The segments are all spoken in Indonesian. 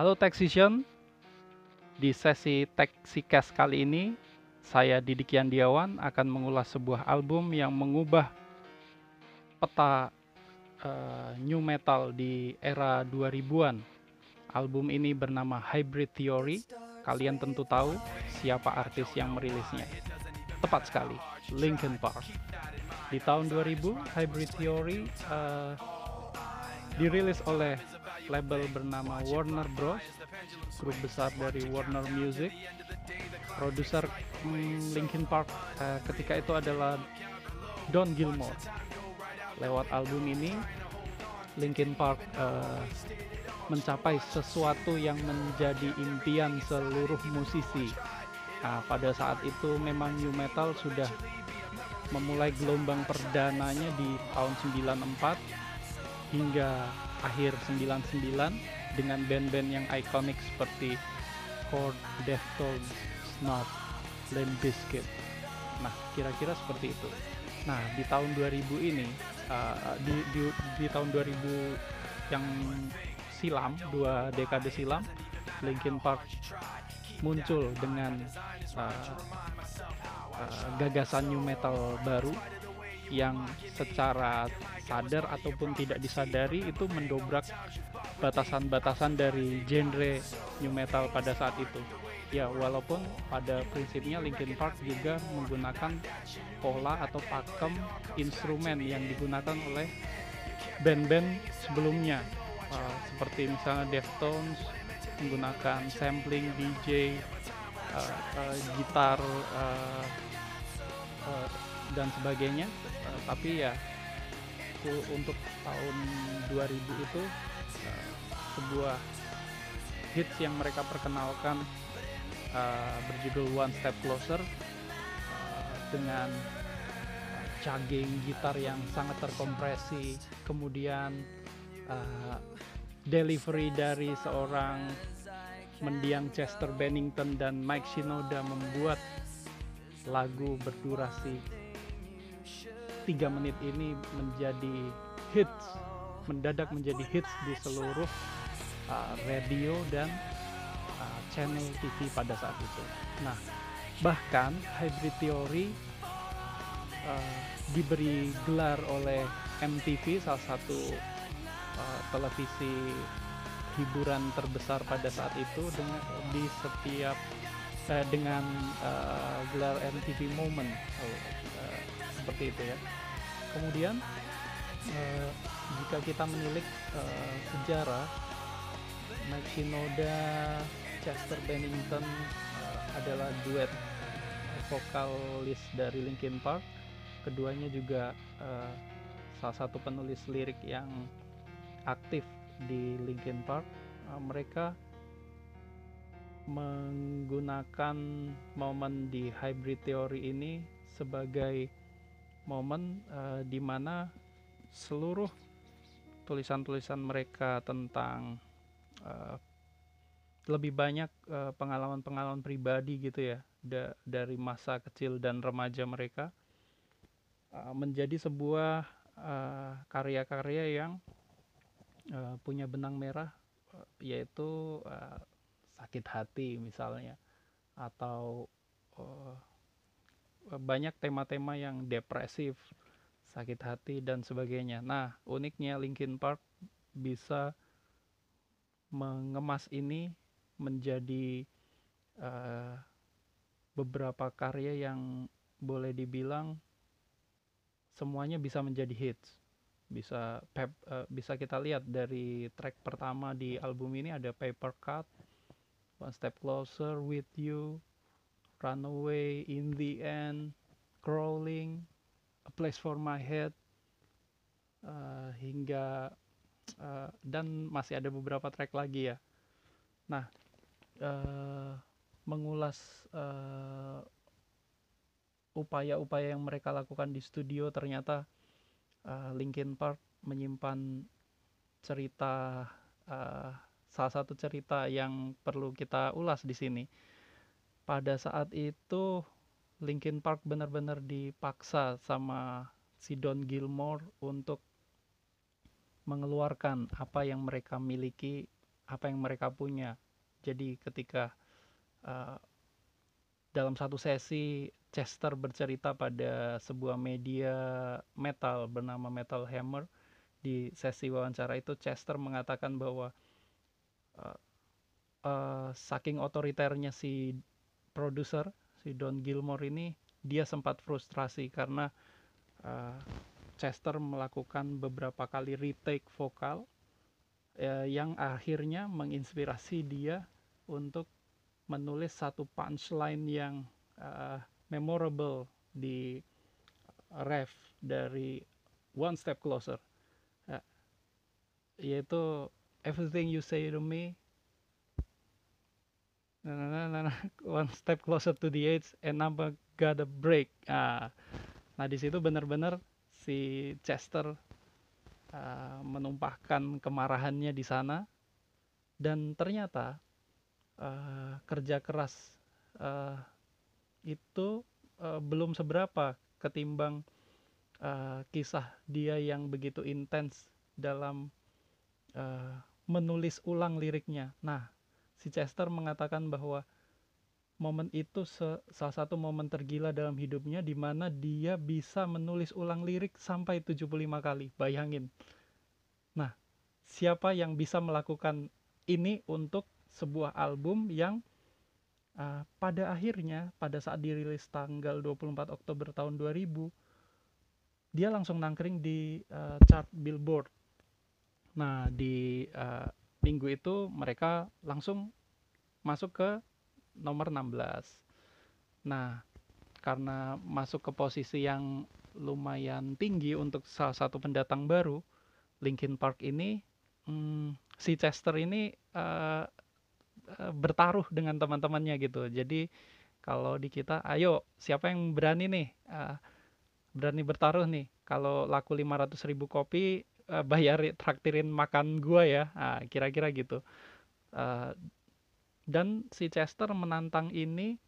Halo Taxation, di sesi Taxicast kali ini saya Didik Yandiawan akan mengulas sebuah album yang mengubah peta uh, new metal di era 2000-an. Album ini bernama Hybrid Theory. Kalian tentu tahu siapa artis yang merilisnya. Tepat sekali, Linkin Park. Di tahun 2000, Hybrid Theory uh, dirilis oleh label bernama Warner Bros, grup besar dari Warner Music. Produser hmm, Linkin Park uh, ketika itu adalah Don Gilmore. Lewat album ini, Linkin Park uh, mencapai sesuatu yang menjadi impian seluruh musisi. Nah, pada saat itu memang new metal sudah memulai gelombang perdananya di tahun 94 hingga akhir 99 dengan band-band yang ikonik seperti Korn, Deftones, Snot, Limp Bizkit. Nah, kira-kira seperti itu. Nah, di tahun 2000 ini uh, di, di di tahun 2000 yang silam, dua dekade silam, Linkin Park muncul dengan uh, uh, gagasan new metal baru yang secara sadar ataupun tidak disadari itu mendobrak batasan-batasan dari genre new metal pada saat itu. Ya, walaupun pada prinsipnya Linkin Park juga menggunakan pola atau pakem instrumen yang digunakan oleh band-band sebelumnya, uh, seperti misalnya Deftones menggunakan sampling DJ, uh, uh, gitar, uh, uh, dan sebagainya uh, tapi ya untuk tahun 2000 itu uh, sebuah hits yang mereka perkenalkan uh, berjudul One Step Closer uh, dengan chugging gitar yang sangat terkompresi kemudian uh, delivery dari seorang mendiang Chester Bennington dan Mike Shinoda membuat lagu berdurasi tiga menit ini menjadi hits mendadak menjadi hits di seluruh uh, radio dan uh, channel TV pada saat itu. Nah, bahkan Hybrid Theory uh, diberi gelar oleh MTV salah satu uh, televisi hiburan terbesar pada saat itu dengan di setiap uh, dengan uh, gelar MTV Moment. Uh, seperti itu ya. Kemudian uh, jika kita menilik uh, sejarah Mike Shinoda Chester Bennington uh, adalah duet vokalis dari Linkin Park. Keduanya juga uh, salah satu penulis lirik yang aktif di Linkin Park. Uh, mereka menggunakan momen di hybrid theory ini sebagai momen uh, di mana seluruh tulisan-tulisan mereka tentang uh, lebih banyak pengalaman pengalaman-pengalaman pribadi gitu ya da dari masa kecil dan remaja mereka uh, menjadi sebuah karya-karya uh, yang uh, punya benang merah uh, yaitu uh, sakit hati misalnya atau uh, banyak tema-tema yang depresif, sakit hati dan sebagainya. Nah, uniknya Linkin Park bisa mengemas ini menjadi uh, beberapa karya yang boleh dibilang semuanya bisa menjadi hits. Bisa pep, uh, bisa kita lihat dari track pertama di album ini ada Paper Cut, One Step Closer, With You, Runaway, In the End, Crawling, A Place for My Head, uh, hingga uh, dan masih ada beberapa track lagi ya. Nah, uh, mengulas upaya-upaya uh, yang mereka lakukan di studio ternyata uh, Linkin Park menyimpan cerita uh, salah satu cerita yang perlu kita ulas di sini pada saat itu Linkin Park benar-benar dipaksa sama si Don Gilmore untuk mengeluarkan apa yang mereka miliki apa yang mereka punya. Jadi ketika uh, dalam satu sesi Chester bercerita pada sebuah media metal bernama Metal Hammer di sesi wawancara itu Chester mengatakan bahwa uh, uh, saking otoriternya si produser si Don Gilmore ini dia sempat frustrasi karena uh, Chester melakukan beberapa kali retake vokal uh, yang akhirnya menginspirasi dia untuk menulis satu punchline yang uh, memorable di ref dari One Step Closer. Uh, yaitu Everything You Say to Me nah, nah, nah, nah, one step closer to the edge and I'm gotta break. Nah, nah di situ benar-benar si Chester uh, menumpahkan kemarahannya di sana dan ternyata uh, kerja keras uh, itu uh, belum seberapa ketimbang uh, kisah dia yang begitu intens dalam uh, menulis ulang liriknya. Nah, si Chester mengatakan bahwa momen itu salah satu momen tergila dalam hidupnya di mana dia bisa menulis ulang lirik sampai 75 kali. Bayangin. Nah, siapa yang bisa melakukan ini untuk sebuah album yang uh, pada akhirnya pada saat dirilis tanggal 24 Oktober tahun 2000 dia langsung nangkring di uh, chart Billboard. Nah, di uh, minggu itu mereka langsung masuk ke nomor 16. Nah, karena masuk ke posisi yang lumayan tinggi untuk salah satu pendatang baru, Linkin Park ini hmm, si Chester ini uh, uh, bertaruh dengan teman-temannya gitu. Jadi kalau di kita, ayo siapa yang berani nih, uh, berani bertaruh nih. Kalau laku 500 ribu kopi, uh, bayar traktirin makan gua ya, nah, kira-kira gitu. Uh, dan si Chester menantang ini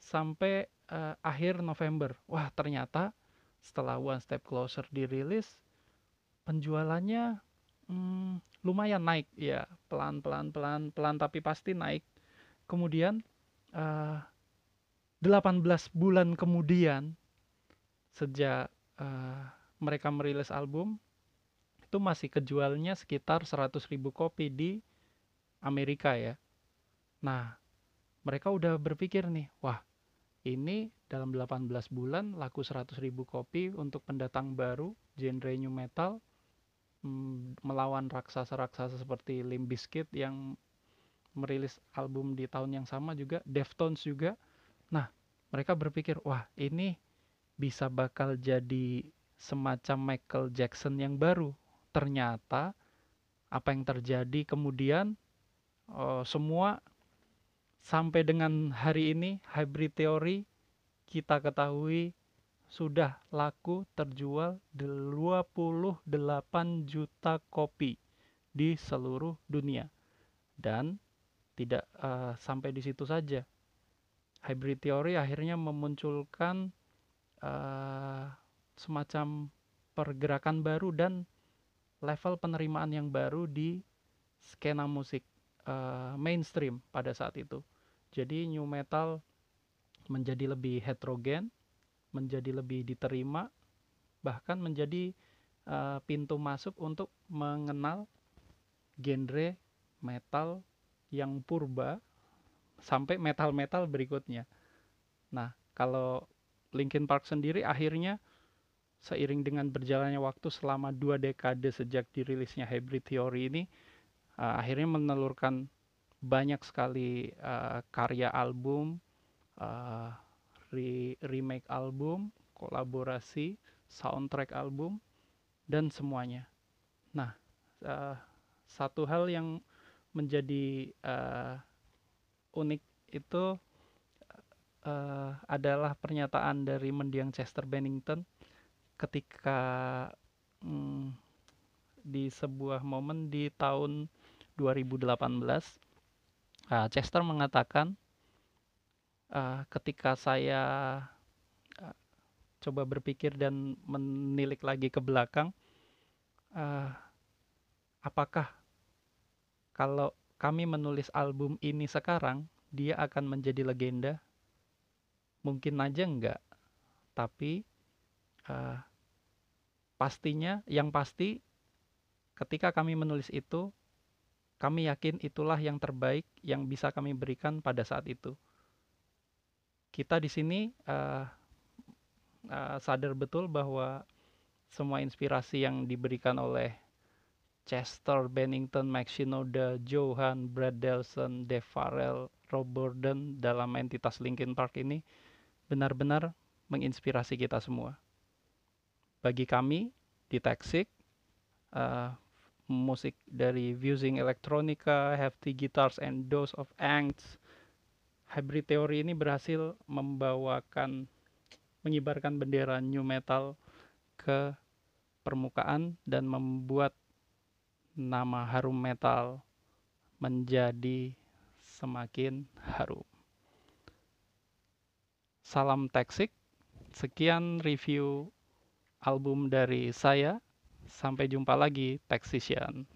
sampai uh, akhir November. Wah, ternyata setelah One Step Closer dirilis, penjualannya hmm, lumayan naik ya, pelan-pelan pelan pelan tapi pasti naik. Kemudian uh, eh, 18 bulan kemudian sejak uh, mereka merilis album itu masih kejualnya sekitar 100.000 kopi di Amerika ya. Nah, mereka udah berpikir nih, wah ini dalam 18 bulan laku 100 ribu kopi untuk pendatang baru genre new metal mm, melawan raksasa-raksasa seperti Limp Bizkit yang merilis album di tahun yang sama juga Deftones juga nah mereka berpikir wah ini bisa bakal jadi semacam Michael Jackson yang baru ternyata apa yang terjadi kemudian oh, semua sampai dengan hari ini hybrid teori kita ketahui sudah laku terjual 28 juta kopi di seluruh dunia. Dan tidak uh, sampai di situ saja. Hybrid teori akhirnya memunculkan uh, semacam pergerakan baru dan level penerimaan yang baru di skena musik uh, mainstream pada saat itu jadi new metal menjadi lebih heterogen, menjadi lebih diterima, bahkan menjadi uh, pintu masuk untuk mengenal genre metal yang purba sampai metal-metal berikutnya. Nah, kalau Linkin Park sendiri akhirnya seiring dengan berjalannya waktu selama dua dekade sejak dirilisnya Hybrid Theory ini, uh, akhirnya menelurkan banyak sekali uh, karya album, uh, re remake album, kolaborasi, soundtrack album, dan semuanya. Nah, uh, satu hal yang menjadi uh, unik itu uh, adalah pernyataan dari mendiang Chester Bennington ketika um, di sebuah momen di tahun 2018 uh, Chester mengatakan uh, ketika saya uh, coba berpikir dan menilik lagi ke belakang uh, apakah kalau kami menulis album ini sekarang, dia akan menjadi legenda? Mungkin aja enggak. Tapi uh, pastinya, yang pasti ketika kami menulis itu, kami yakin itulah yang terbaik yang bisa kami berikan pada saat itu. Kita di sini uh, uh, sadar betul bahwa semua inspirasi yang diberikan oleh Chester Bennington, Max Shinoda, Johan, Brad Delson, Dave Farrell, Rob Burden dalam entitas Linkin Park ini benar-benar menginspirasi kita semua. Bagi kami di Toxic, uh, musik dari Fusing Electronica, Hefty Guitars and Dose of Angst, Hybrid Theory ini berhasil membawakan mengibarkan bendera new metal ke permukaan dan membuat nama harum metal menjadi semakin harum. Salam Teksik, sekian review album dari saya. Sampai jumpa lagi, Textician.